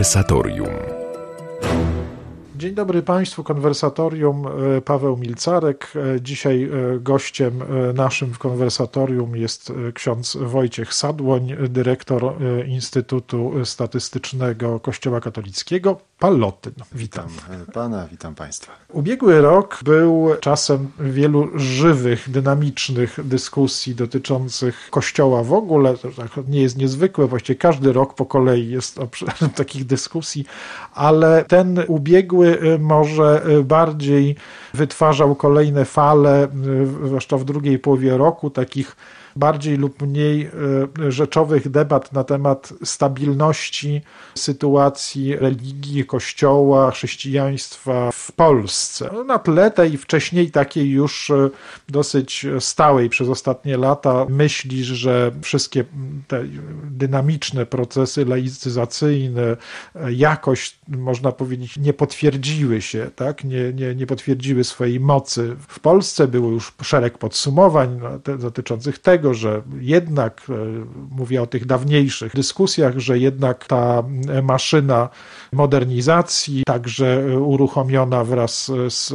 Konwersatorium. Dzień dobry Państwu, konwersatorium e, Paweł Milcarek. E, dzisiaj e, gościem naszym w konwersatorium jest ksiądz Wojciech Sadłoń, dyrektor Instytutu Statystycznego Kościoła Katolickiego. Palotyn. Witam. witam Pana, witam Państwa. Ubiegły rok był czasem wielu żywych, dynamicznych dyskusji dotyczących Kościoła w ogóle. To tak nie jest niezwykłe, właściwie każdy rok po kolei jest obszarem takich dyskusji, ale ten ubiegły Y, może y, bardziej wytwarzał kolejne fale, y, zwłaszcza w drugiej połowie roku, takich bardziej lub mniej e, rzeczowych debat na temat stabilności sytuacji religii, kościoła, chrześcijaństwa w Polsce. Na tle tej wcześniej takiej już e, dosyć stałej przez ostatnie lata myśli, że wszystkie te dynamiczne procesy laicyzacyjne e, jakoś, można powiedzieć, nie potwierdziły się, tak? nie, nie, nie potwierdziły swojej mocy. W Polsce było już szereg podsumowań no, dotyczących tego, że jednak, e, mówię o tych dawniejszych dyskusjach, że jednak ta maszyna modernizacji, także uruchomiona wraz z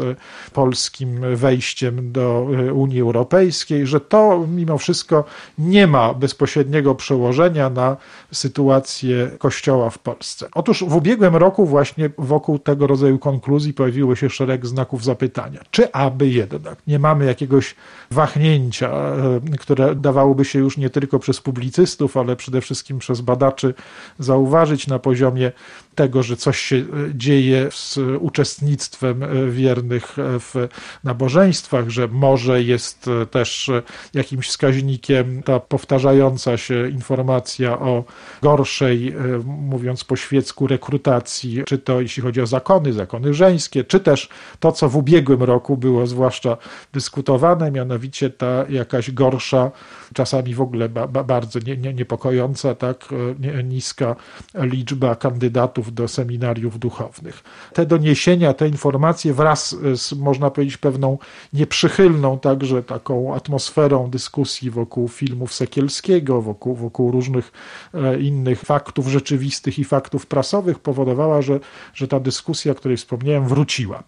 polskim wejściem do Unii Europejskiej, że to mimo wszystko nie ma bezpośredniego przełożenia na sytuację Kościoła w Polsce. Otóż w ubiegłym roku właśnie wokół tego rodzaju konkluzji pojawiło się szereg znaków zapytania. Czy aby jednak nie mamy jakiegoś wahnięcia, e, które dawałoby się już nie tylko przez publicystów, ale przede wszystkim przez badaczy zauważyć na poziomie tego, że coś się e, dzieje z uczestnictwem e, wiernych e, w nabożeństwach, że może jest też jakimś wskaźnikiem ta powtarzająca się informacja o gorszej, mówiąc po świecku, rekrutacji, czy to jeśli chodzi o zakony, zakony żeńskie, czy też to, co w ubiegłym roku było zwłaszcza dyskutowane, mianowicie ta jakaś gorsza, czasami w ogóle ba, ba, bardzo nie, nie, niepokojąca, tak niska liczba kandydatów do seminariów duchownych. Te doniesienia, te informacje wraz z, można powiedzieć, pewną nieprzychylną także taką atmosferą dyskusji wokół filmów Sekielskiego, wokół, wokół różnych e, innych faktów rzeczywistych i faktów prasowych powodowała, że, że ta dyskusja, o której wspomniałem, wróciła.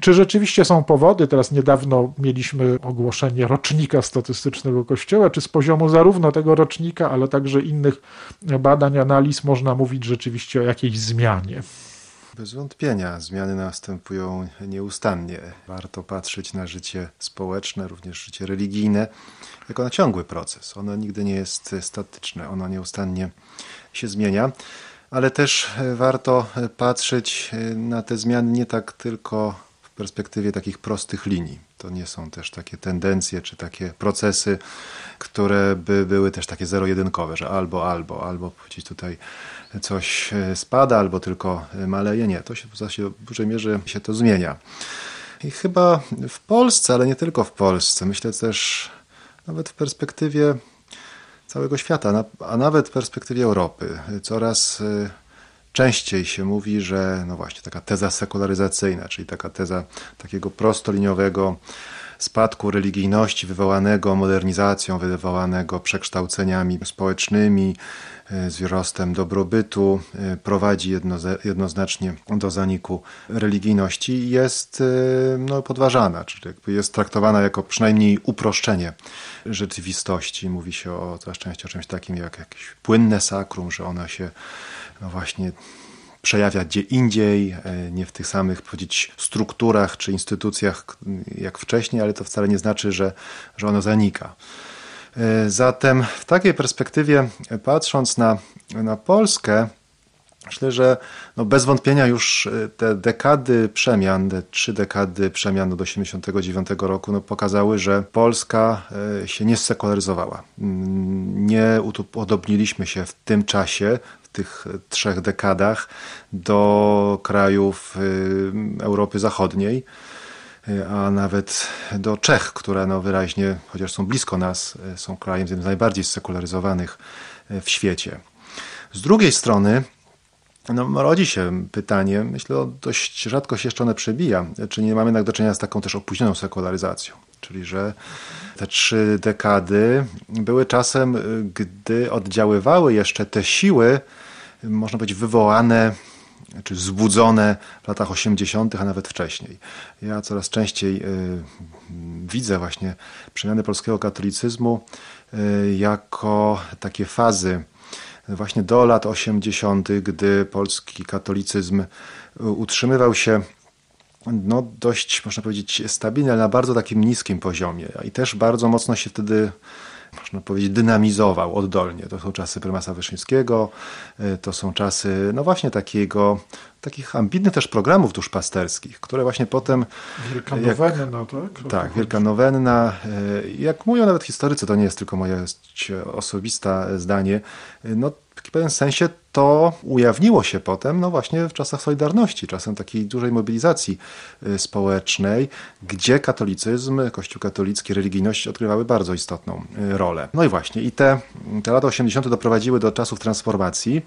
Czy rzeczywiście są powody? Teraz niedawno mieliśmy ogłoszenie rocznika statystycznego Kościoła, czy z poziomu zarówno tego rocznika, ale także innych badań, analiz można mówić rzeczywiście o jakiejś zmianie? Bez wątpienia zmiany następują nieustannie. Warto patrzeć na życie społeczne, również życie religijne, jako na ciągły proces. Ono nigdy nie jest statyczne, ono nieustannie się zmienia ale też e, warto e, patrzeć e, na te zmiany nie tak tylko w perspektywie takich prostych linii. To nie są też takie tendencje czy takie procesy, które by były też takie zero-jedynkowe, że albo, albo, albo gdzieś tutaj coś spada, albo tylko maleje. Nie, to się w zasadzie w dużej mierze się to zmienia. I chyba w Polsce, ale nie tylko w Polsce, myślę też nawet w perspektywie całego świata, a nawet w perspektywie Europy. Coraz y, częściej się mówi, że no właśnie taka teza sekularyzacyjna, czyli taka teza takiego prostoliniowego spadku religijności wywołanego modernizacją, wywołanego przekształceniami społecznymi, e, wzrostem dobrobytu, e, prowadzi jedno, jednoznacznie do zaniku religijności jest e, no, podważana, czyli jest traktowana jako przynajmniej uproszczenie rzeczywistości. Mówi się o coraz częściej o czymś takim jak jakieś płynne sakrum, że ono się no właśnie przejawia gdzie indziej, e, nie w tych samych powiedzieć, strukturach czy instytucjach jak wcześniej, ale to wcale nie znaczy, że, że ono zanika. E, zatem w takiej perspektywie, e, patrząc na, na Polskę, Myślę, że no bez wątpienia już te dekady przemian, te trzy dekady przemian od 1989 roku no pokazały, że Polska się nie sekularyzowała. Nie upodobniliśmy się w tym czasie tych trzech dekadach do krajów y, Europy Zachodniej, y, a nawet do Czech, które no wyraźnie, chociaż są blisko nas, y, są krajem z najbardziej sekularyzowanych w świecie. Z drugiej strony, no, rodzi się pytanie, myślę, dość rzadko się jeszcze one przebija, czy nie mamy jednak do czynienia z taką też opóźnioną sekularyzacją. Czyli, że te trzy dekady były czasem, gdy oddziaływały jeszcze te siły, można powiedzieć, wywołane czy zbudzone w latach 80., a nawet wcześniej. Ja coraz częściej widzę właśnie przemiany polskiego katolicyzmu jako takie fazy właśnie do lat 80., gdy polski katolicyzm utrzymywał się no, dość, można powiedzieć, stabilnie, ale na bardzo takim niskim poziomie. I też bardzo mocno się wtedy można powiedzieć, dynamizował oddolnie. To są czasy prymasa Wyszyńskiego, y, to są czasy, no właśnie takiego, takich ambitnych też programów duszpasterskich, które właśnie potem... Wielka nowenna, tak? Tak, Wielka nowenna. Jak mówią nawet historycy, to nie jest tylko moje osobiste zdanie, y, no w pewnym sensie to ujawniło się potem, no właśnie w czasach Solidarności, czasem takiej dużej mobilizacji y, społecznej, gdzie katolicyzm, Kościół katolicki, religijność odgrywały bardzo istotną y, rolę. No i właśnie, i te, te lata 80. doprowadziły do czasów transformacji,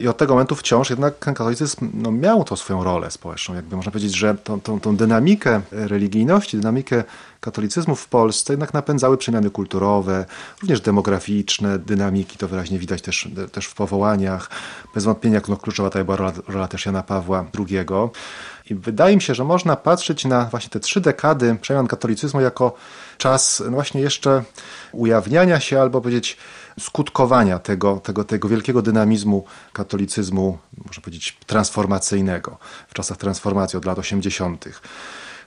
i od tego momentu wciąż jednak katolicyzm no, miał tą swoją rolę społeczną. Jakby można powiedzieć, że tą, tą, tą dynamikę religijności, dynamikę katolicyzmu w Polsce jednak napędzały przemiany kulturowe, również demograficzne, dynamiki, to wyraźnie widać też, też w powołaniach. Bez wątpienia no, kluczowa ta była rola, rola też Jana Pawła II. I wydaje mi się, że można patrzeć na właśnie te trzy dekady przemian katolicyzmu jako czas no właśnie jeszcze ujawniania się, albo powiedzieć skutkowania tego, tego, tego wielkiego dynamizmu katolicyzmu, można powiedzieć, transformacyjnego w czasach transformacji od lat 80.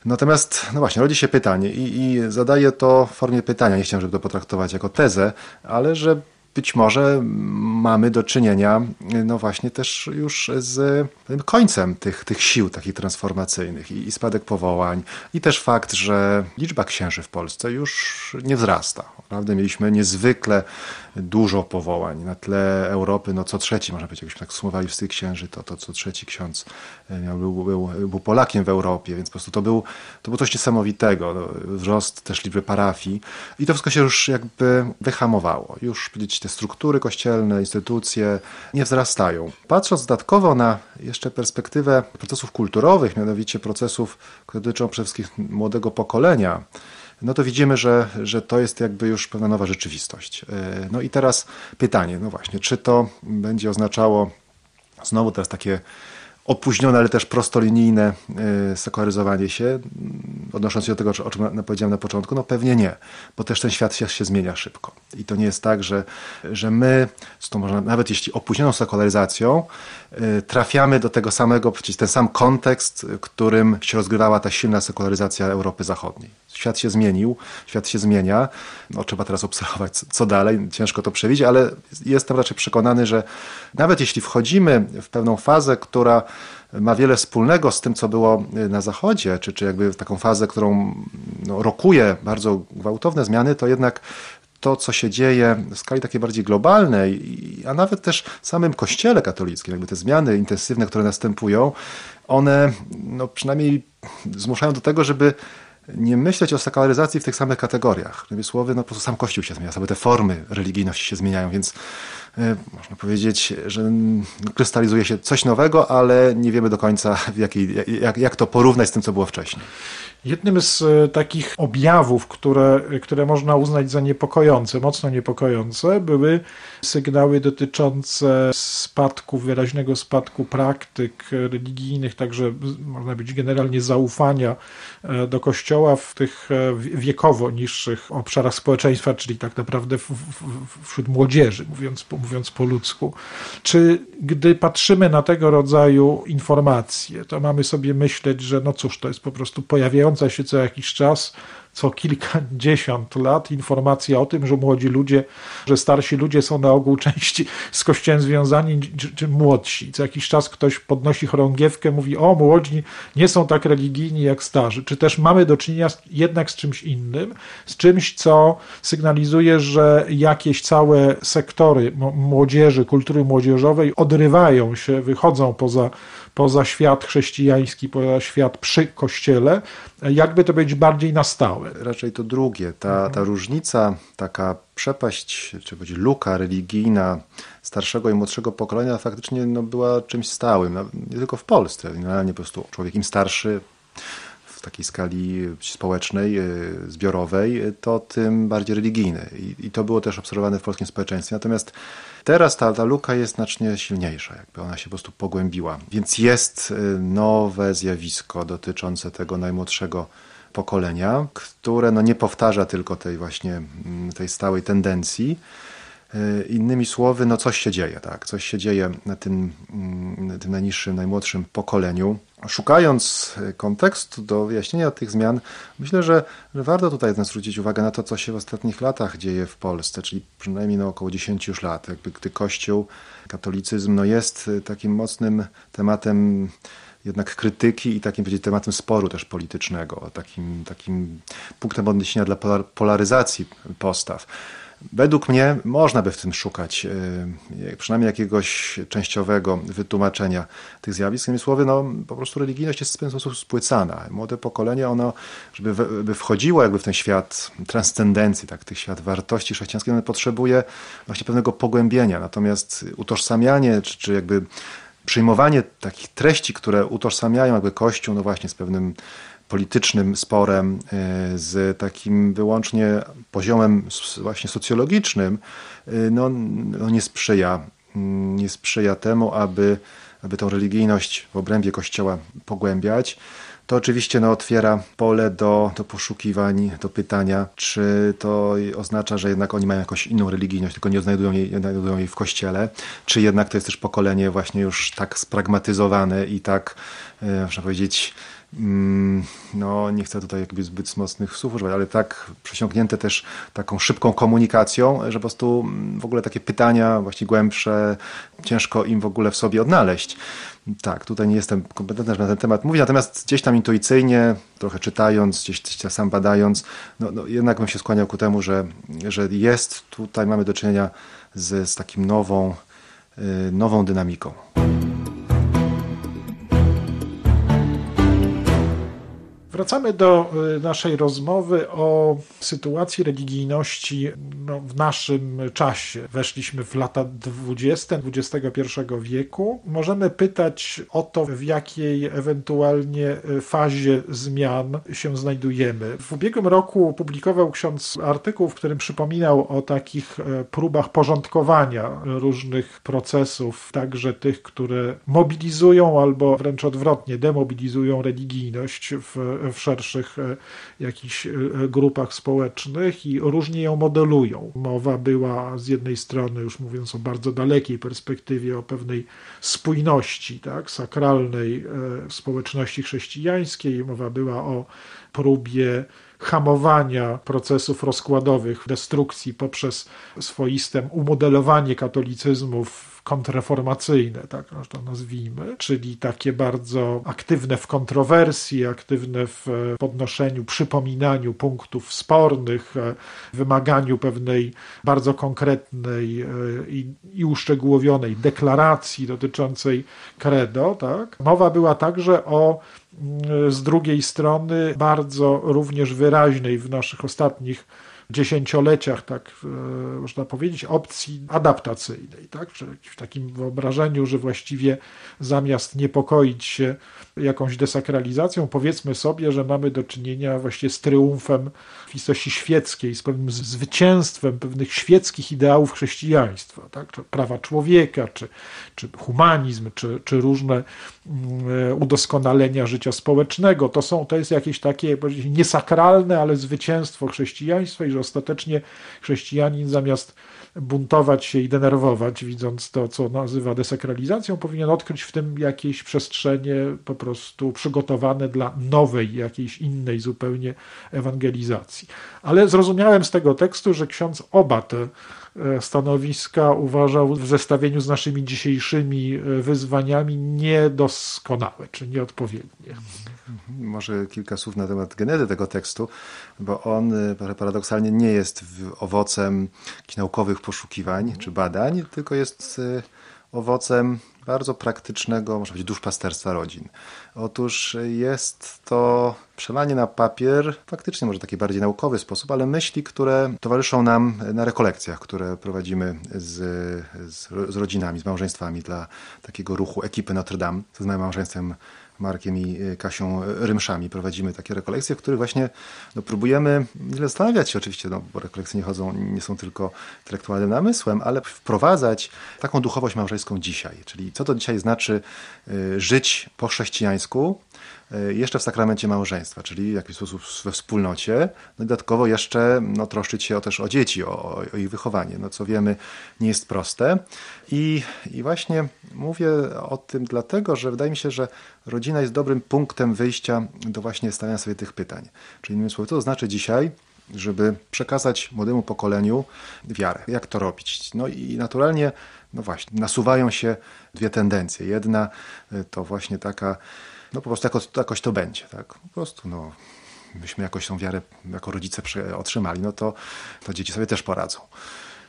Natomiast, no właśnie, rodzi się pytanie i, i zadaję to w formie pytania. Nie chciałem, żeby to potraktować jako tezę, ale że być może mamy do czynienia, no właśnie, też już z końcem tych, tych sił takich transformacyjnych i, i spadek powołań, i też fakt, że liczba księży w Polsce już nie wzrasta. Naprawdę mieliśmy niezwykle dużo powołań. Na tle Europy, no co trzeci, można powiedzieć, jakbyśmy tak sumowali tych księży, to, to co trzeci ksiądz e, miał, był, był, był Polakiem w Europie, więc po prostu to był, to było coś niesamowitego. No, wzrost też liczby parafii i to wszystko się już jakby wyhamowało. Już powiedzieć, te struktury kościelne, instytucje nie wzrastają. Patrząc dodatkowo na jeszcze perspektywę procesów kulturowych, mianowicie procesów, które dotyczą przede wszystkim młodego pokolenia, no to widzimy, że, że to jest jakby już pewna nowa rzeczywistość. E, no i teraz pytanie, no właśnie, czy to będzie oznaczało znowu teraz takie opóźnione, ale też prostolinijne e, sekularyzowanie się, odnosząc się do tego, o czym powiedziałem na początku, no pewnie nie, bo też ten świat się, się zmienia szybko. I to nie jest tak, że, że my, tą może, nawet jeśli opóźnioną sekularyzacją, e, trafiamy do tego samego, przecież ten sam kontekst, w którym się rozgrywała ta silna sekularyzacja Europy Zachodniej. Świat się zmienił, świat się zmienia. No, trzeba teraz obserwować, co dalej. Ciężko to przewidzieć, ale jestem raczej przekonany, że nawet jeśli wchodzimy w pewną fazę, która ma wiele wspólnego z tym, co było na Zachodzie, czy, czy jakby taką fazę, którą no, rokuje bardzo gwałtowne zmiany, to jednak to, co się dzieje w skali takiej bardziej globalnej, a nawet też w samym kościele katolickim, jakby te zmiany intensywne, które następują, one no, przynajmniej zmuszają do tego, żeby nie myśleć o sekularyzacji w tych samych kategoriach. Innymi słowy, no po prostu sam Kościół się zmienia, sobie te formy religijności się zmieniają, więc y, można powiedzieć, że krystalizuje się coś nowego, ale nie wiemy do końca, jakiej, jak, jak to porównać z tym, co było wcześniej. Jednym z e, takich objawów, które, które można uznać za niepokojące, mocno niepokojące, były sygnały dotyczące spadku, wyraźnego spadku praktyk religijnych, także można być generalnie zaufania e, do Kościoła w tych e, wiekowo niższych obszarach społeczeństwa, czyli tak naprawdę w, w, wśród młodzieży, mówiąc, mówiąc po ludzku. Czy gdy patrzymy na tego rodzaju informacje, to mamy sobie myśleć, że no cóż, to jest po prostu pojawiająca się co jakiś czas co kilkadziesiąt lat informacja o tym, że młodzi ludzie, że starsi ludzie są na ogół części z kościołem związani czy, czy młodsi. Co jakiś czas ktoś podnosi chorągiewkę, mówi o młodzi nie są tak religijni jak starzy. Czy też mamy do czynienia jednak z czymś innym, z czymś, co sygnalizuje, że jakieś całe sektory młodzieży, kultury młodzieżowej odrywają się, wychodzą poza poza świat chrześcijański, poza świat przy kościele, jakby to być bardziej na stałe. Raczej to drugie. Ta, ta różnica, taka przepaść, czy będzie luka religijna starszego i młodszego pokolenia faktycznie no, była czymś stałym. No, nie tylko w Polsce. Generalnie po prostu człowiek im starszy, takiej skali społecznej, zbiorowej, to tym bardziej religijny. I, i to było też obserwowane w polskim społeczeństwie. Natomiast teraz ta, ta luka jest znacznie silniejsza, jakby ona się po prostu pogłębiła. Więc jest nowe zjawisko dotyczące tego najmłodszego pokolenia, które no nie powtarza tylko tej właśnie mm, tej stałej tendencji. E, innymi słowy, no coś się dzieje, tak? Coś się dzieje na tym, mm, na tym najniższym, najmłodszym pokoleniu. Szukając kontekstu do wyjaśnienia tych zmian, myślę, że, że warto tutaj zwrócić uwagę na to, co się w ostatnich latach dzieje w Polsce, czyli przynajmniej no około 10 już lat, jakby gdy Kościół, katolicyzm no jest takim mocnym tematem jednak krytyki i takim tematem sporu też politycznego, takim, takim punktem odniesienia dla polaryzacji postaw. Według mnie można by w tym szukać e, przynajmniej jakiegoś częściowego wytłumaczenia tych zjawisk. Innymi słowy, no, po prostu religijność jest w pewien sposób spłycana. Młode pokolenie, ono, żeby by wchodziło jakby w ten świat transcendencji, tak, tych świat wartości chrześcijańskich, ono potrzebuje właśnie pewnego pogłębienia. Natomiast utożsamianie, czy, czy jakby przyjmowanie takich treści, które utożsamiają jakby Kościół, no właśnie z pewnym politycznym sporem, e, z takim wyłącznie poziomem właśnie socjologicznym, e, no, no nie sprzyja, mm, nie sprzyja temu, aby, aby tą religijność w obrębie Kościoła pogłębiać to oczywiście no, otwiera pole do, do poszukiwań, do pytania, czy to oznacza, że jednak oni mają jakąś inną religijność, tylko nie znajdują jej, nie znajdują jej w kościele, czy jednak to jest też pokolenie właśnie już tak spragmatyzowane i tak, e, można powiedzieć, no nie chcę tutaj jakby zbyt mocnych słów używać, ale tak przesiąknięte też taką szybką komunikacją, że po prostu mm, w ogóle takie pytania właśnie głębsze, ciężko im w ogóle w sobie odnaleźć. Tak, tutaj nie jestem kompetentny na ten temat mówić, natomiast gdzieś tam intuicyjnie, trochę czytając, gdzieś, sam badając, no, no jednak bym się skłaniał ku temu, że, że jest tutaj, mamy do czynienia z, z takim nową, yy, nową dynamiką. Wracamy do y, naszej rozmowy o sytuacji religijności no, w naszym czasie. Weszliśmy w lata 20 XXI wieku. Możemy pytać o to, w jakiej ewentualnie y, fazie zmian się znajdujemy. W ubiegłym roku opublikował ksiądz artykuł, w którym przypominał o takich y, próbach porządkowania różnych procesów, także tych, które mobilizują albo wręcz odwrotnie demobilizują religijność w w szerszych e, jakichś e, grupach społecznych i różnie ją modelują. Mowa była z jednej strony, już mówiąc o bardzo dalekiej perspektywie, o pewnej spójności tak, sakralnej e, społeczności chrześcijańskiej. Mowa była o próbie hamowania procesów rozkładowych, destrukcji poprzez swoiste umodelowanie katolicyzmu w kontrreformacyjne, tak to nazwijmy, czyli takie bardzo aktywne w kontrowersji, aktywne w podnoszeniu, przypominaniu punktów spornych, e, wymaganiu pewnej bardzo konkretnej e, i, i uszczegółowionej deklaracji dotyczącej credo. Tak? Mowa była także o mm, z drugiej strony bardzo również wyraźnej w naszych ostatnich dziesięcioleciach, tak e, można powiedzieć, opcji adaptacyjnej, tak? w takim wyobrażeniu, że właściwie zamiast niepokoić się jakąś desakralizacją, powiedzmy sobie, że mamy do czynienia właśnie z triumfem w istości świeckiej, z pewnym zwycięstwem pewnych świeckich ideałów chrześcijaństwa, tak? czy prawa człowieka, czy, czy humanizm, czy, czy różne mm, udoskonalenia życia społecznego. To, są, to jest jakieś takie niesakralne, ale zwycięstwo chrześcijaństwa i że ostatecznie chrześcijanin zamiast buntować się i denerwować, widząc to, co nazywa desakralizacją, powinien odkryć w tym jakieś przestrzenie po prostu przygotowane dla nowej, jakiejś innej zupełnie ewangelizacji. Ale zrozumiałem z tego tekstu, że ksiądz oba te stanowiska uważał w zestawieniu z naszymi dzisiejszymi e, wyzwaniami niedoskonałe czy nieodpowiednie. Może kilka słów na temat genezy tego tekstu, bo on e, paradoksalnie nie jest owocem naukowych poszukiwań czy badań, tylko jest owocem bardzo praktycznego, można powiedzieć, duszpasterstwa rodzin. Otóż jest to przelanie na papier, faktycznie może taki bardziej naukowy sposób, ale myśli, które towarzyszą nam na rekolekcjach, które prowadzimy z, z, z rodzinami, z małżeństwami dla takiego ruchu ekipy Notre Dame, z małżeństwem Markiem i Kasią Rymszami. Prowadzimy takie rekolekcje, w których właśnie no, próbujemy zastanawiać się oczywiście, no, bo rekolekcje nie chodzą, nie są tylko intelektualnym namysłem, ale wprowadzać taką duchowość małżeńską dzisiaj, czyli co to dzisiaj znaczy żyć po chrześcijańsku, jeszcze w sakramencie małżeństwa, czyli w jakiś sposób we wspólnocie, no dodatkowo jeszcze no, troszczyć się też o dzieci, o, o, ich wychowanie, no, co wiemy nie jest proste. I, I właśnie mówię o tym dlatego, że wydaje mi się, że rodzina jest dobrym punktem wyjścia do właśnie stawiania sobie tych pytań. Czyli innymi słowy, co to znaczy dzisiaj żeby przekazać młodemu pokoleniu wiarę. Jak to robić? No i naturalnie, no właśnie, nasuwają się dwie tendencje. Jedna e, to właśnie taka no po prostu jako, jakoś to będzie, tak? Po prostu, no, myśmy jakoś tą wiarę jako rodzice otrzymali, no to, to dzieci sobie też poradzą.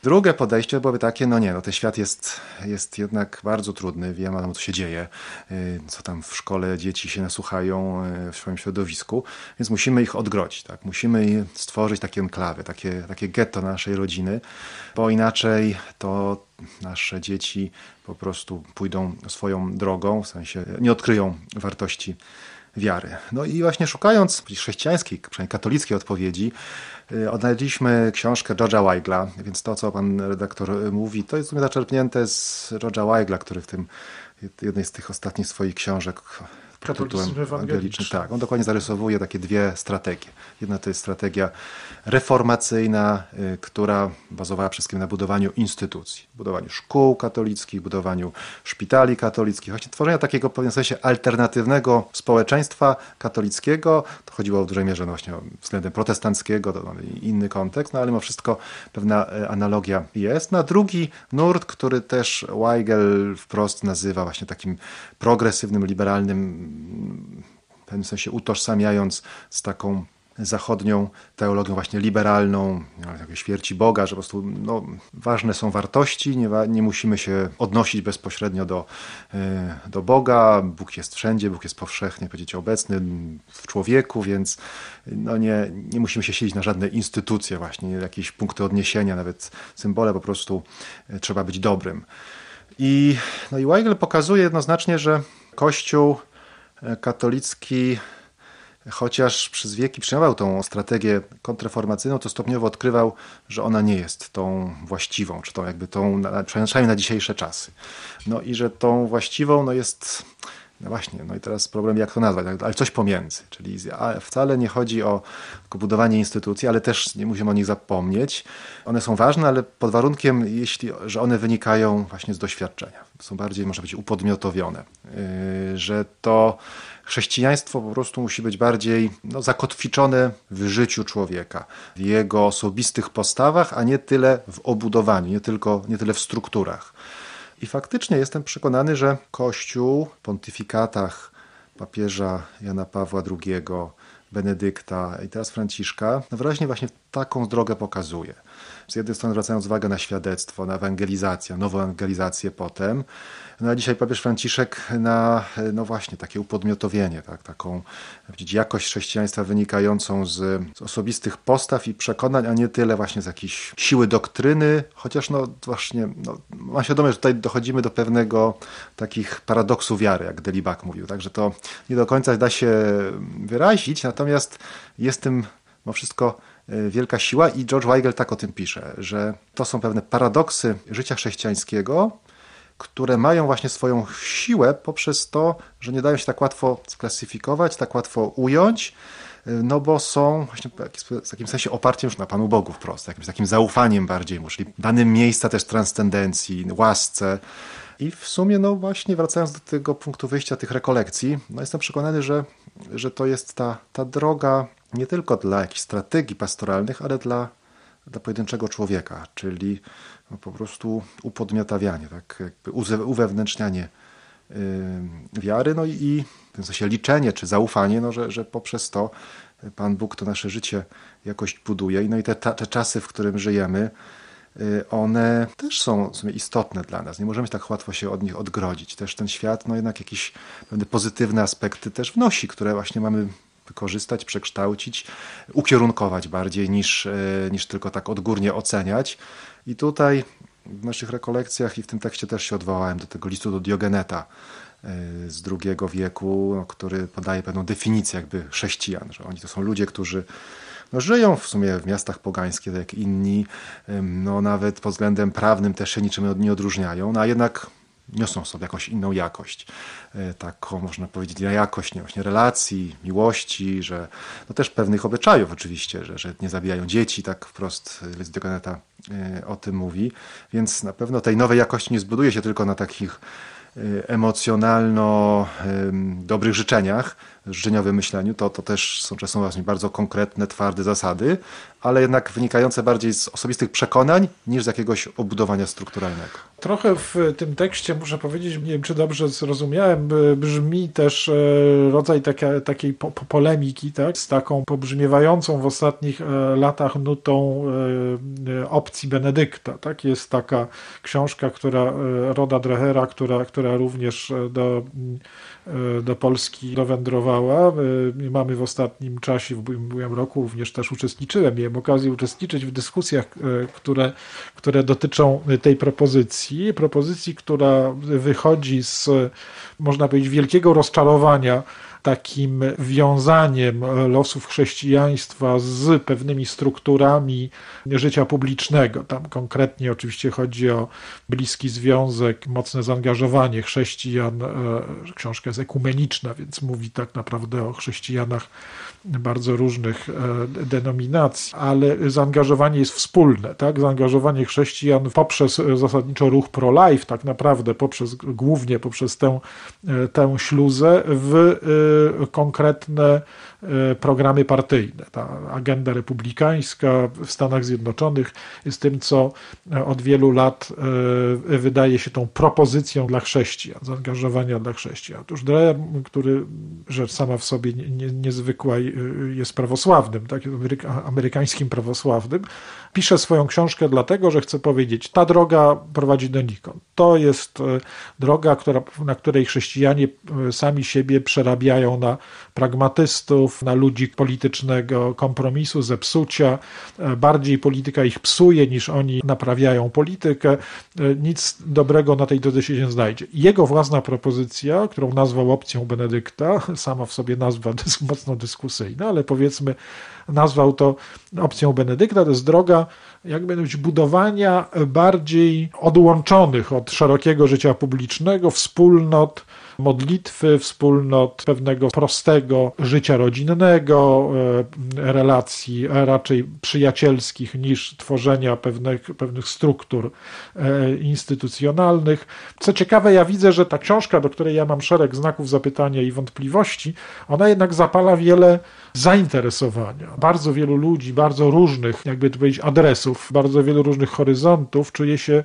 Drugie podejście byłoby takie, no nie, no ten świat jest, jest jednak bardzo trudny, wiemy, co się dzieje, y, co tam w szkole dzieci się nasłuchają y, w swoim środowisku, więc musimy ich odgrodzić, tak? musimy stworzyć takie enklawy, takie, takie getto naszej rodziny, bo inaczej to nasze dzieci po prostu pójdą swoją drogą, w sensie nie odkryją wartości wiary. No i właśnie szukając chrześcijańskiej, przynajmniej katolickiej odpowiedzi, y, odnaleźliśmy książkę George'a Weigla, więc to, co pan redaktor mówi, to jest w sumie zaczerpnięte z George'a Weigla, który w tym jednej z tych ostatnich swoich książek tytułem ewangeliczny. Tak, on dokładnie zarysowuje takie dwie strategie. Jedna to jest strategia reformacyjna, y, która bazowała przede wszystkim na budowaniu instytucji, budowaniu szkół katolickich, budowaniu szpitali katolickich, właśnie tworzenia takiego w pewnym sensie alternatywnego społeczeństwa katolickiego. To chodziło w dużej mierze no właśnie względem protestanckiego, to mamy inny kontekst, no ale mimo wszystko pewna y, analogia jest. Na drugi nurt, który też Weigel wprost nazywa właśnie takim progresywnym, liberalnym w pewnym sensie utożsamiając z taką zachodnią teologią właśnie liberalną, takiej śmierci Boga, że po prostu no, ważne są wartości, nie, nie musimy się odnosić bezpośrednio do, e, do Boga. Bóg jest wszędzie, Bóg jest powszechnie, powiedzieć, obecny w człowieku, więc no, nie, nie musimy się siedzieć na żadne instytucje właśnie, jakieś punkty odniesienia, nawet symbole, po prostu e, trzeba być dobrym. I, no i Weigel pokazuje jednoznacznie, że Kościół katolicki, chociaż przez wieki przyjmował tą strategię kontrreformacyjną, to stopniowo odkrywał, że ona nie jest tą właściwą, czy tą jakby tą, przynajmniej na dzisiejsze czasy. No i że tą właściwą no jest no właśnie, no i teraz problem, jak to nazwać, ale coś pomiędzy. Czyli wcale nie chodzi o budowanie instytucji, ale też nie musimy o nich zapomnieć. One są ważne, ale pod warunkiem, jeśli, że one wynikają właśnie z doświadczenia. Są bardziej, można powiedzieć, upodmiotowione. Yy, że to chrześcijaństwo po prostu musi być bardziej no, zakotwiczone w życiu człowieka, w jego osobistych postawach, a nie tyle w obudowaniu, nie, tylko, nie tyle w strukturach. I faktycznie jestem przekonany, że Kościół w pontyfikatach papieża Jana Pawła II, Benedykta i teraz Franciszka wyraźnie właśnie taką drogę pokazuje. Z jednej strony zwracając uwagę na świadectwo, na ewangelizację, nową ewangelizację potem, no a dzisiaj papież Franciszek na, no właśnie, takie upodmiotowienie, tak, taką jakość chrześcijaństwa wynikającą z, z, osobistych postaw i przekonań, a nie tyle właśnie z jakiejś siły doktryny, chociaż no właśnie, no, mam świadomość, że tutaj dochodzimy do pewnego takich paradoksów wiary, jak Delibak mówił, także to nie do końca da się wyrazić, natomiast jest tym mimo wszystko wielka siła i George Weigel tak o tym pisze, że to są pewne paradoksy życia chrześcijańskiego, które mają właśnie swoją siłę poprzez to, że nie dają się tak łatwo sklasyfikować, tak łatwo ująć, no bo są właśnie w takim sensie oparciem już na Panu Bogu wprost, jakimś takim zaufaniem bardziej, czyli danym miejsca też transcendencji, łasce. I w sumie, no właśnie wracając do tego punktu wyjścia tych rekolekcji, no jestem przekonany, że, że to jest ta, ta droga nie tylko dla jakichś strategii pastoralnych, ale dla, dla pojedynczego człowieka, czyli po prostu upodmiotawianie, tak jakby uwewnętrznianie yy, wiary, no i w tym sensie liczenie czy zaufanie, no, że, że poprzez to Pan Bóg to nasze życie jakoś buduje. No i te, te czasy, w którym żyjemy, yy, one też są w sumie istotne dla nas. Nie możemy tak łatwo się od nich odgrodzić. Też ten świat, no jednak jakieś pewne pozytywne aspekty też wnosi, które właśnie mamy wykorzystać, przekształcić, ukierunkować bardziej niż, yy, niż tylko tak odgórnie oceniać. I tutaj w naszych rekolekcjach i w tym tekście też się odwołałem do tego listu do Diogeneta, z II wieku, no, który podaje pewną definicję jakby chrześcijan, że oni to są ludzie, którzy no, żyją w sumie w miastach pogańskich, tak jak inni, no, nawet pod względem prawnym też się niczym nie odróżniają, no, a jednak niosą sobie jakąś inną jakość. E, taką, można powiedzieć, jakość nie, właśnie relacji, miłości, że no też pewnych obyczajów oczywiście, że, że nie zabijają dzieci, tak wprost Liz Degoneta e, o tym mówi. Więc na pewno tej nowej jakości nie zbuduje się tylko na takich e, emocjonalno dobrych życzeniach, życzeniowym myśleniu, to, to też są czasem właśnie bardzo konkretne, twarde zasady, ale jednak wynikające bardziej z osobistych przekonań niż z jakiegoś obudowania strukturalnego. Trochę w tym tekście, muszę powiedzieć, nie wiem czy dobrze zrozumiałem, brzmi też e, rodzaj taka, takiej po, po polemiki tak, z taką pobrzmiewającą w ostatnich e, latach nutą e, opcji Benedykta. Tak? Jest taka książka, która Roda Drehera, która, która również do do Polski dowędrowała. Mamy w ostatnim czasie, w ubiegłym roku również też uczestniczyłem, miałem okazję uczestniczyć w dyskusjach, e, które, które dotyczą tej propozycji. Propozycji, która wychodzi z, można powiedzieć, wielkiego rozczarowania takim wiązaniem losów chrześcijaństwa z pewnymi strukturami życia publicznego. Tam konkretnie oczywiście chodzi o bliski związek, mocne zaangażowanie chrześcijan. E, książka jest ekumeniczna, więc mówi tak naprawdę o chrześcijanach bardzo różnych e, denominacji, ale zaangażowanie jest wspólne, tak? Zaangażowanie chrześcijan poprzez zasadniczo ruch pro-life, tak naprawdę poprzez, głównie poprzez tę, e, tę śluzę w konkretne programy partyjne. Ta agenda republikańska w Stanach Zjednoczonych jest tym, co od wielu lat wydaje się tą propozycją dla chrześcijan, zaangażowania dla chrześcijan. Otóż Dre, który rzecz sama w sobie niezwykła jest prawosławnym, tak, amerykańskim prawosławnym, pisze swoją książkę dlatego, że chce powiedzieć, ta droga prowadzi donikąd. To jest e, droga, która, na której chrześcijanie e, sami siebie przerabiają na pragmatystów, na ludzi politycznego kompromisu, zepsucia. E, bardziej polityka ich psuje niż oni naprawiają politykę. Nic dobrego na tej drodze się nie znajdzie. Jego własna propozycja, którą nazwał opcją Benedykta, sama w sobie nazwa jest mocno dyskusyjna, ale powiedzmy nazwał to opcją Benedykta, to jest droga jakby budowania bardziej odłączonych od szerokiego życia publicznego wspólnot, modlitwy, wspólnot pewnego prostego życia rodzinnego, e, relacji raczej przyjacielskich niż tworzenia pewnych, pewnych struktur e, instytucjonalnych. Co ciekawe, ja widzę, że ta książka, do której ja mam szereg znaków zapytania i wątpliwości, ona jednak zapala wiele zainteresowania. Bardzo wielu ludzi, bardzo różnych, jakby to powiedzieć, adresów, bardzo wielu różnych horyzontów czuje się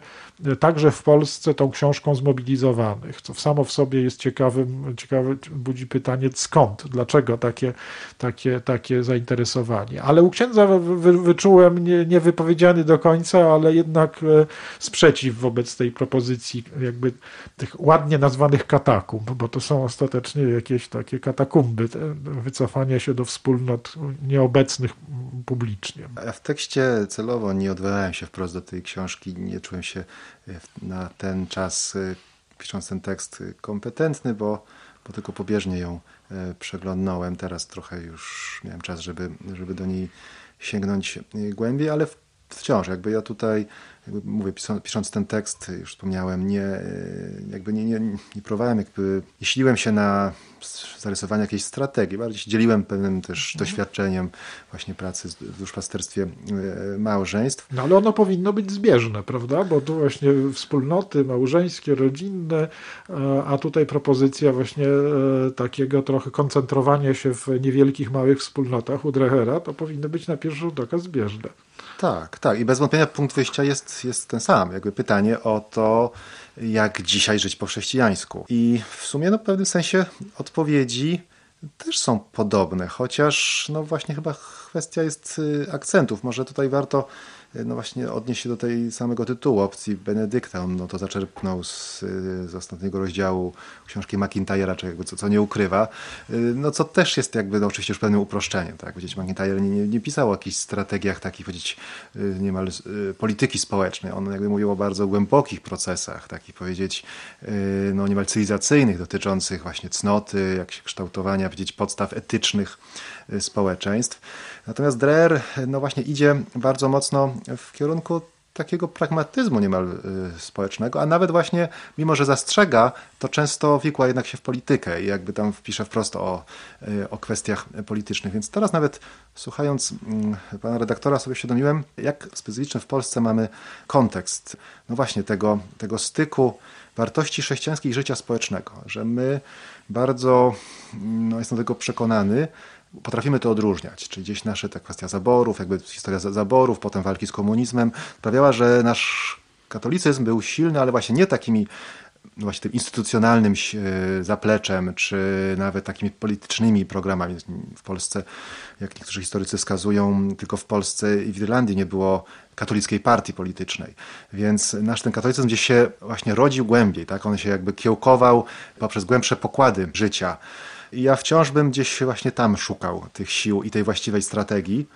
także w Polsce tą książką zmobilizowanych, co samo w sobie jest ciekawym, ciekawe, budzi pytanie skąd, dlaczego takie, takie, takie zainteresowanie. Ale u księdza wy, wyczułem nie, niewypowiedziany do końca, ale jednak e, sprzeciw wobec tej propozycji jakby tych ładnie nazwanych katakumb, bo to są ostatecznie jakieś takie katakumby, wycofania się do wspólnot nieobecnych publicznie. Ja w tekście celowo nie odwołałem się wprost do tej książki, nie czułem się na ten czas, y, pisząc ten tekst, y, kompetentny, bo, bo tylko pobieżnie ją przeglądnąłem. Teraz trochę już miałem czas, żeby, żeby do niej sięgnąć głębiej, ale wciąż jakby ja tutaj jakby mówię, pisząc, ten tekst, już wspomniałem, nie, jakby nie, nie, nie próbowałem, jakby nie siliłem się na zarysowanie jakiejś strategii, bardziej się dzieliłem pewnym też mhm. doświadczeniem właśnie pracy w duszpasterstwie e, małżeństw. No ale ono powinno być zbieżne, prawda? Bo tu właśnie wspólnoty małżeńskie, rodzinne, e, a tutaj propozycja właśnie e, takiego trochę koncentrowania się w niewielkich, małych wspólnotach u Drehera, to powinno być na pierwszy rzut oka zbieżne. Tak, tak. I bez wątpienia punkt wyjścia jest, jest ten sam. Jakby pytanie o to, jak dzisiaj żyć po chrześcijańsku. I w sumie no, w pewnym sensie odpowiedzi też są podobne, chociaż no właśnie chyba kwestia jest y, akcentów. Może tutaj warto no właśnie odnieść się do tej samego tytułu, opcji Benedykta. On no, to zaczerpnął z, z ostatniego rozdziału książki McIntyre'a, czy jakby co, co nie ukrywa, no co też jest jakby no, oczywiście już pewnym uproszczeniem. Tak? Powiedzieć, McIntyre nie, nie, nie pisał o jakichś strategiach takich, powiedzieć, niemal polityki społecznej. On jakby mówił o bardzo głębokich procesach, takich powiedzieć, no niemal cywilizacyjnych, dotyczących właśnie cnoty, jak się kształtowania, powiedzieć, podstaw etycznych społeczeństw. Natomiast Dreher no właśnie idzie bardzo mocno w kierunku takiego pragmatyzmu niemal y, społecznego, a nawet właśnie, mimo że zastrzega, to często wikła jednak się w politykę i jakby tam wpisze wprost o, y, o kwestiach politycznych. Więc teraz nawet słuchając mm, pana redaktora sobie świadomiłem, jak specyficzny w Polsce mamy kontekst, no właśnie tego, tego styku wartości chrześcijańskich i życia społecznego, że my bardzo, no jestem tego przekonany, potrafimy to odróżniać, czyli gdzieś nasza ta kwestia zaborów, jakby historia zaborów, potem walki z komunizmem sprawiała, że nasz katolicyzm był silny, ale właśnie nie takimi właśnie tym instytucjonalnym e, zapleczem, czy nawet takimi politycznymi programami. W Polsce, jak niektórzy historycy wskazują, tylko w Polsce i w Irlandii nie było katolickiej partii politycznej. Więc nasz ten katolicyzm gdzieś się właśnie rodził głębiej, tak? On się jakby kiełkował poprzez głębsze pokłady życia. I ja wciąż bym gdzieś właśnie tam szukał tych sił i tej właściwej strategii,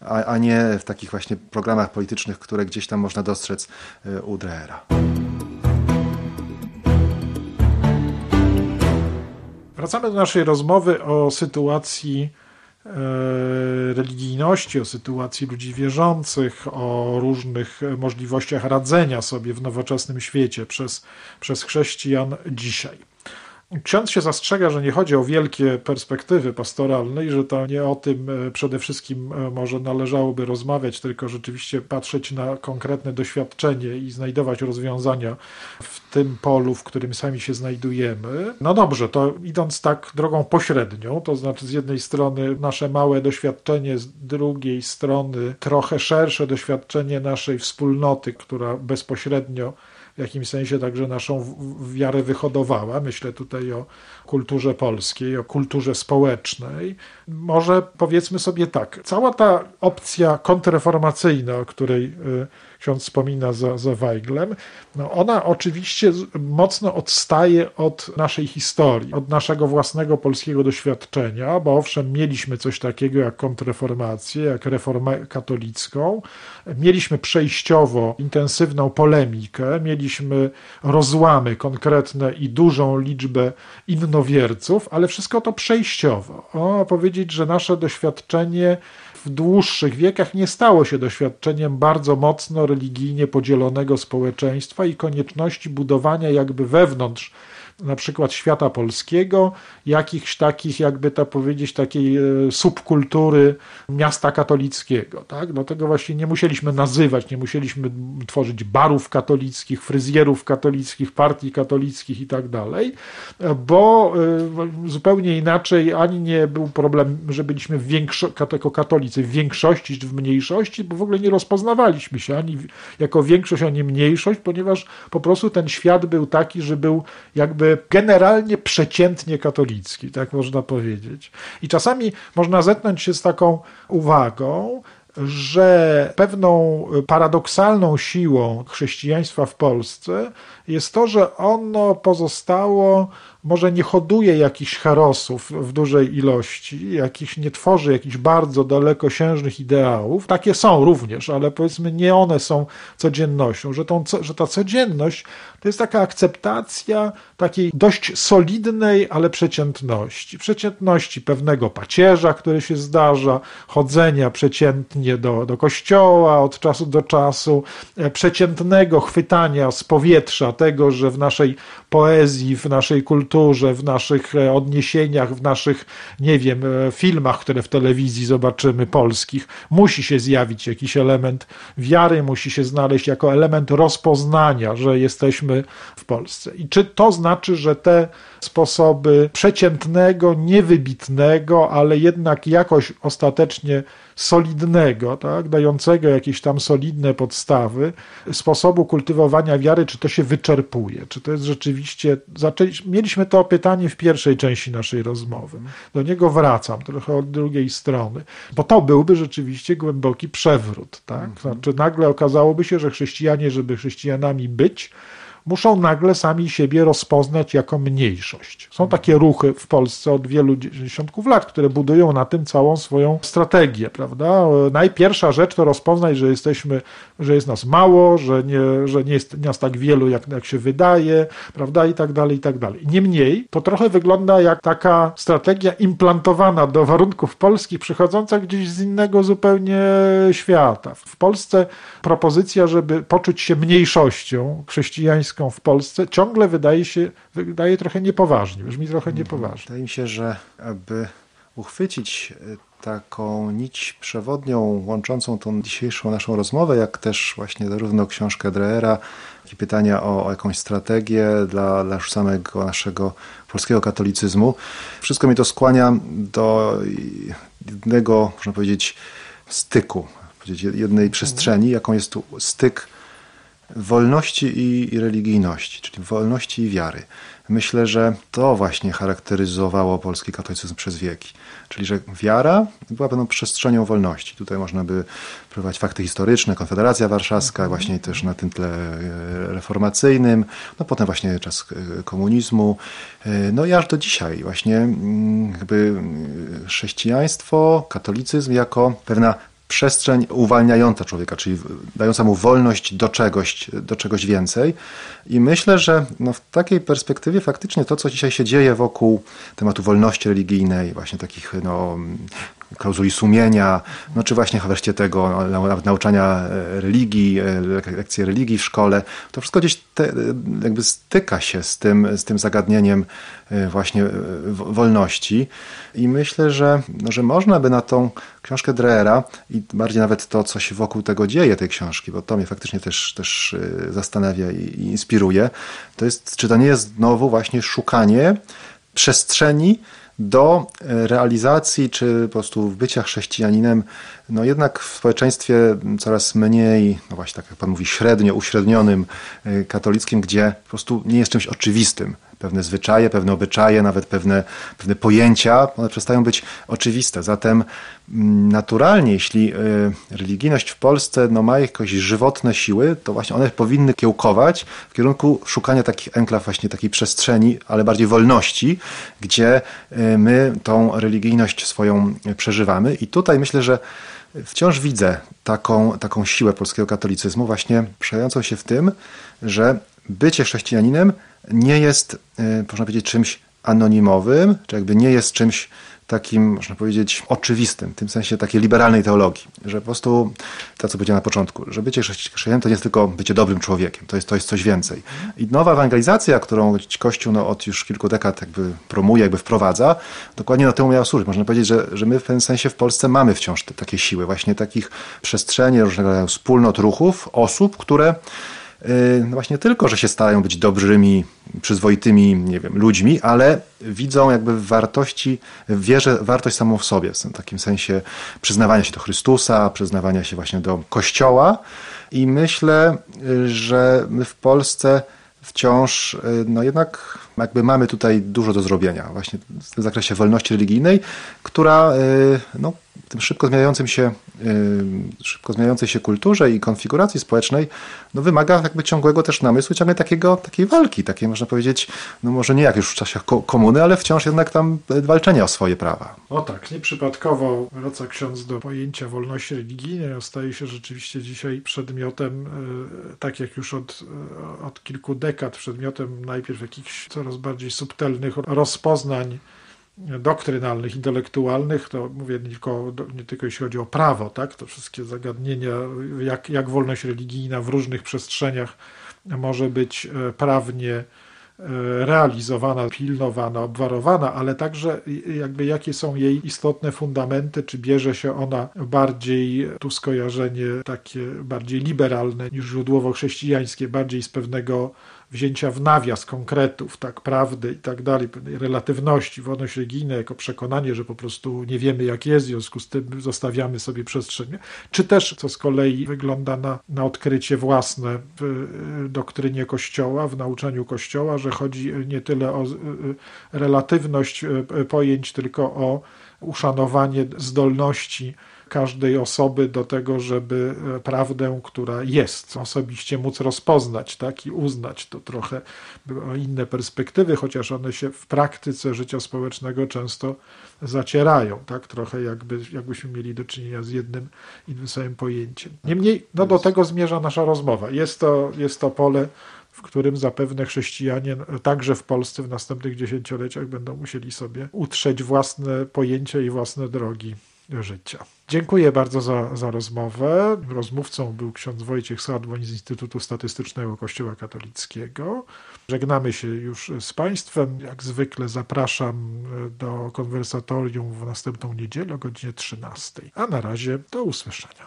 a, a nie w takich właśnie programach politycznych, które gdzieś tam można dostrzec e, u Drehera. Wracamy do naszej rozmowy o sytuacji e, religijności, o sytuacji ludzi wierzących, o różnych możliwościach radzenia sobie w nowoczesnym świecie przez, przez chrześcijan dzisiaj. Ksiądz się zastrzega, że nie chodzi o wielkie perspektywy pastoralne i że to nie o tym e, przede wszystkim e, może należałoby rozmawiać, tylko rzeczywiście patrzeć na konkretne doświadczenie i znajdować rozwiązania w tym polu, w którym sami się znajdujemy. No dobrze, to idąc tak drogą pośrednią, to znaczy z jednej strony nasze małe doświadczenie, z drugiej strony trochę szersze doświadczenie naszej wspólnoty, która bezpośrednio w jakimś sensie także naszą wiarę wyhodowała. Myślę tutaj o kulturze polskiej, o kulturze społecznej. Może powiedzmy sobie tak, cała ta opcja kontrreformacyjna, o której y, ksiądz wspomina za, za Weiglem, no ona oczywiście mocno odstaje od naszej historii, od naszego własnego polskiego doświadczenia, bo owszem, mieliśmy coś takiego jak kontrreformację, jak reformę katolicką, mieliśmy przejściowo intensywną polemikę, mieliśmy rozłamy konkretne i dużą liczbę innowierców, ale wszystko to przejściowo. O, powiedzieć, że nasze doświadczenie w dłuższych wiekach nie stało się doświadczeniem bardzo mocno religijnie podzielonego społeczeństwa i konieczności budowania jakby wewnątrz na przykład świata polskiego, jakichś takich, jakby to powiedzieć, takiej e, subkultury miasta katolickiego. Tak? Dlatego właśnie nie musieliśmy nazywać, nie musieliśmy tworzyć barów katolickich, fryzjerów katolickich, partii katolickich i tak dalej, bo e, zupełnie inaczej ani nie był problem, że byliśmy jako katolicy w większości czy w mniejszości, bo w ogóle nie rozpoznawaliśmy się ani jako większość, ani mniejszość, ponieważ po prostu ten świat był taki, że był jakby jakby generalnie przeciętnie katolicki, tak można powiedzieć. I czasami można zetknąć się z taką uwagą, że pewną paradoksalną siłą chrześcijaństwa w Polsce jest to, że ono pozostało może nie hoduje jakichś herosów w dużej ilości, jakichś nie tworzy jakichś bardzo dalekosiężnych ideałów. Takie są również, ale powiedzmy nie one są codziennością, że, tą, że ta codzienność to jest taka akceptacja takiej dość solidnej, ale przeciętności. Przeciętności pewnego pacierza, który się zdarza, chodzenia przeciętnie do, do kościoła od czasu do czasu, e, przeciętnego chwytania z powietrza tego, że w naszej poezji, w naszej kulturze, w naszych e, odniesieniach, w naszych, nie wiem, e, filmach, które w telewizji zobaczymy, polskich, musi się zjawić jakiś element wiary, musi się znaleźć jako element rozpoznania, że jesteśmy w Polsce. I czy to znaczy, że te sposoby przeciętnego, niewybitnego, ale jednak jakoś ostatecznie solidnego, tak, dającego jakieś tam solidne podstawy sposobu kultywowania wiary, czy to się wyczerpuje, czy to jest rzeczywiście. Zaczęliśmy, mieliśmy to pytanie w pierwszej części naszej rozmowy. Do niego wracam trochę od drugiej strony, bo to byłby rzeczywiście głęboki przewrót. Tak? Mhm. Znaczy, nagle okazałoby się, że chrześcijanie, żeby chrześcijanami być, muszą nagle sami siebie rozpoznać jako mniejszość. Są takie ruchy w Polsce od wielu dziesiątków lat, które budują na tym całą swoją strategię, prawda? Najpierwsza rzecz to rozpoznać, że jesteśmy, że jest nas mało, że nie, że nie jest nas tak wielu, jak, jak się wydaje, prawda? I tak dalej, i tak dalej. Niemniej to trochę wygląda jak taka strategia implantowana do warunków polskich, przychodząca gdzieś z innego zupełnie świata. W Polsce propozycja, żeby poczuć się mniejszością chrześcijańską, w Polsce ciągle wydaje się, wydaje trochę niepoważnie, brzmi trochę mhm. niepoważnie. Wydaje mi się, że aby uchwycić e, taką nić przewodnią łączącą tą dzisiejszą naszą rozmowę, jak też właśnie zarówno książkę Dreera, jak i pytania o, o jakąś strategię dla, dla samego naszego polskiego katolicyzmu. Wszystko mi to skłania do jednego, można powiedzieć, styku, jednej przestrzeni, jaką jest tu styk wolności i, i religijności, czyli wolności i wiary. Myślę, że to właśnie charakteryzowało polski katolicyzm przez wieki. Czyli, że wiara była pewną przestrzenią wolności. Tutaj można by próbować fakty historyczne, Konfederacja Warszawska, mhm. właśnie też na tym tle e, reformacyjnym, no potem właśnie czas e, komunizmu, e, no i aż do dzisiaj właśnie mm, jakby chrześcijaństwo, katolicyzm jako pewna przestrzeń uwalniająca człowieka, czyli dająca mu wolność do czegoś, do czegoś więcej. I myślę, że no w takiej perspektywie faktycznie to, co dzisiaj się dzieje wokół tematu wolności religijnej, właśnie takich no, klauzuli sumienia, no czy właśnie wreszcie tego nawet nauczania e, religii, e, lekcje religii w szkole, to wszystko gdzieś te, jakby styka się z tym, z tym zagadnieniem e, właśnie wolności. I myślę, że, no, że można by na tą książkę Dreera i bardziej nawet to, co się wokół tego dzieje, tej książki, bo to mnie faktycznie też, też zastanawia i, i inspiruje, to jest, czy to nie jest znowu właśnie szukanie przestrzeni, do e, realizacji czy po prostu bycia chrześcijaninem, no jednak w społeczeństwie coraz mniej, no właśnie tak jak Pan mówi, średnio uśrednionym e, katolickim, gdzie po prostu nie jest czymś oczywistym pewne zwyczaje, pewne obyczaje, nawet pewne, pewne pojęcia, one przestają być oczywiste. Zatem mm, naturalnie, jeśli y, religijność w Polsce no, ma jakieś żywotne siły, to właśnie one powinny kiełkować w kierunku szukania takich enklaw, właśnie takiej przestrzeni, ale bardziej wolności, gdzie y, my tą religijność swoją przeżywamy. I tutaj myślę, że wciąż widzę taką, taką siłę polskiego katolicyzmu, właśnie przejącą się w tym, że bycie chrześcijaninem nie jest, e, można powiedzieć, czymś anonimowym, czy jakby nie jest czymś takim, można powiedzieć, oczywistym, w tym sensie takiej liberalnej teologii, że po prostu, to co powiedziałem na początku, że bycie chrześcijaninem to nie jest tylko bycie dobrym człowiekiem, to jest, to jest coś więcej. I nowa ewangelizacja, którą Kościół no, od już kilku dekad jakby promuje, jakby wprowadza, dokładnie na temu miała służyć. Można powiedzieć, że, że my w pewnym sensie w Polsce mamy wciąż te, takie siły, właśnie takich przestrzeni, różnego rodzaju wspólnot, ruchów, osób, które no właśnie tylko, że się starają być dobrymi, przyzwoitymi, nie wiem, ludźmi, ale widzą jakby wartości, w wierze wartość samą w sobie, w takim sensie przyznawania się do Chrystusa, przyznawania się właśnie do Kościoła. I myślę, że my w Polsce wciąż, no jednak jakby mamy tutaj dużo do zrobienia właśnie w tym zakresie wolności religijnej, która no, tym szybko zmieniającym się, y, szybko zmieniającej się kulturze i konfiguracji społecznej, no wymaga jakby ciągłego też namysłu, ciągle takiego, takiej walki, takiej można powiedzieć, no może nie jak już w czasach komuny, ale wciąż jednak tam walczenia o swoje prawa. O tak, nieprzypadkowo wraca ksiądz do pojęcia wolności religijnej, staje się rzeczywiście dzisiaj przedmiotem, y, tak jak już od, y, od kilku dekad, przedmiotem najpierw jakichś coraz bardziej subtelnych rozpoznań doktrynalnych, intelektualnych, to mówię tylko, nie tylko jeśli chodzi o prawo, tak, to wszystkie zagadnienia, jak, jak wolność religijna w różnych przestrzeniach może być e, prawnie e, realizowana, pilnowana, obwarowana, ale także jakby jakie są jej istotne fundamenty, czy bierze się ona bardziej, tu skojarzenie takie bardziej liberalne niż źródłowo chrześcijańskie, bardziej z pewnego wzięcia w nawias konkretów, tak, prawdy i tak dalej, pewnej relatywności, wolność religijna jako przekonanie, że po prostu nie wiemy jak jest, w związku z tym zostawiamy sobie przestrzeń, czy też, co z kolei wygląda na, na odkrycie własne w y, doktrynie Kościoła, w nauczaniu Kościoła, że chodzi nie tyle o y, y, relatywność pojęć, tylko o uszanowanie zdolności każdej osoby do tego, żeby e, prawdę, która jest, osobiście móc rozpoznać tak, i uznać. To trochę inne perspektywy, chociaż one się w praktyce życia społecznego często zacierają, tak, trochę jakby, jakbyśmy mieli do czynienia z jednym i tym samym pojęciem. Niemniej no, do tego zmierza nasza rozmowa. Jest to, jest to pole w którym zapewne chrześcijanie, także w Polsce w następnych dziesięcioleciach, będą musieli sobie utrzeć własne pojęcia i własne drogi życia. Dziękuję bardzo za, za rozmowę. Rozmówcą był ksiądz Wojciech Sadłoń z Instytutu Statystycznego Kościoła Katolickiego. Żegnamy się już z Państwem. Jak zwykle zapraszam do konwersatorium w następną niedzielę o godzinie 13. A na razie do usłyszenia.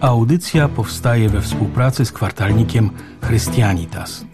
Audycja powstaje we współpracy z kwartalnikiem Christianitas.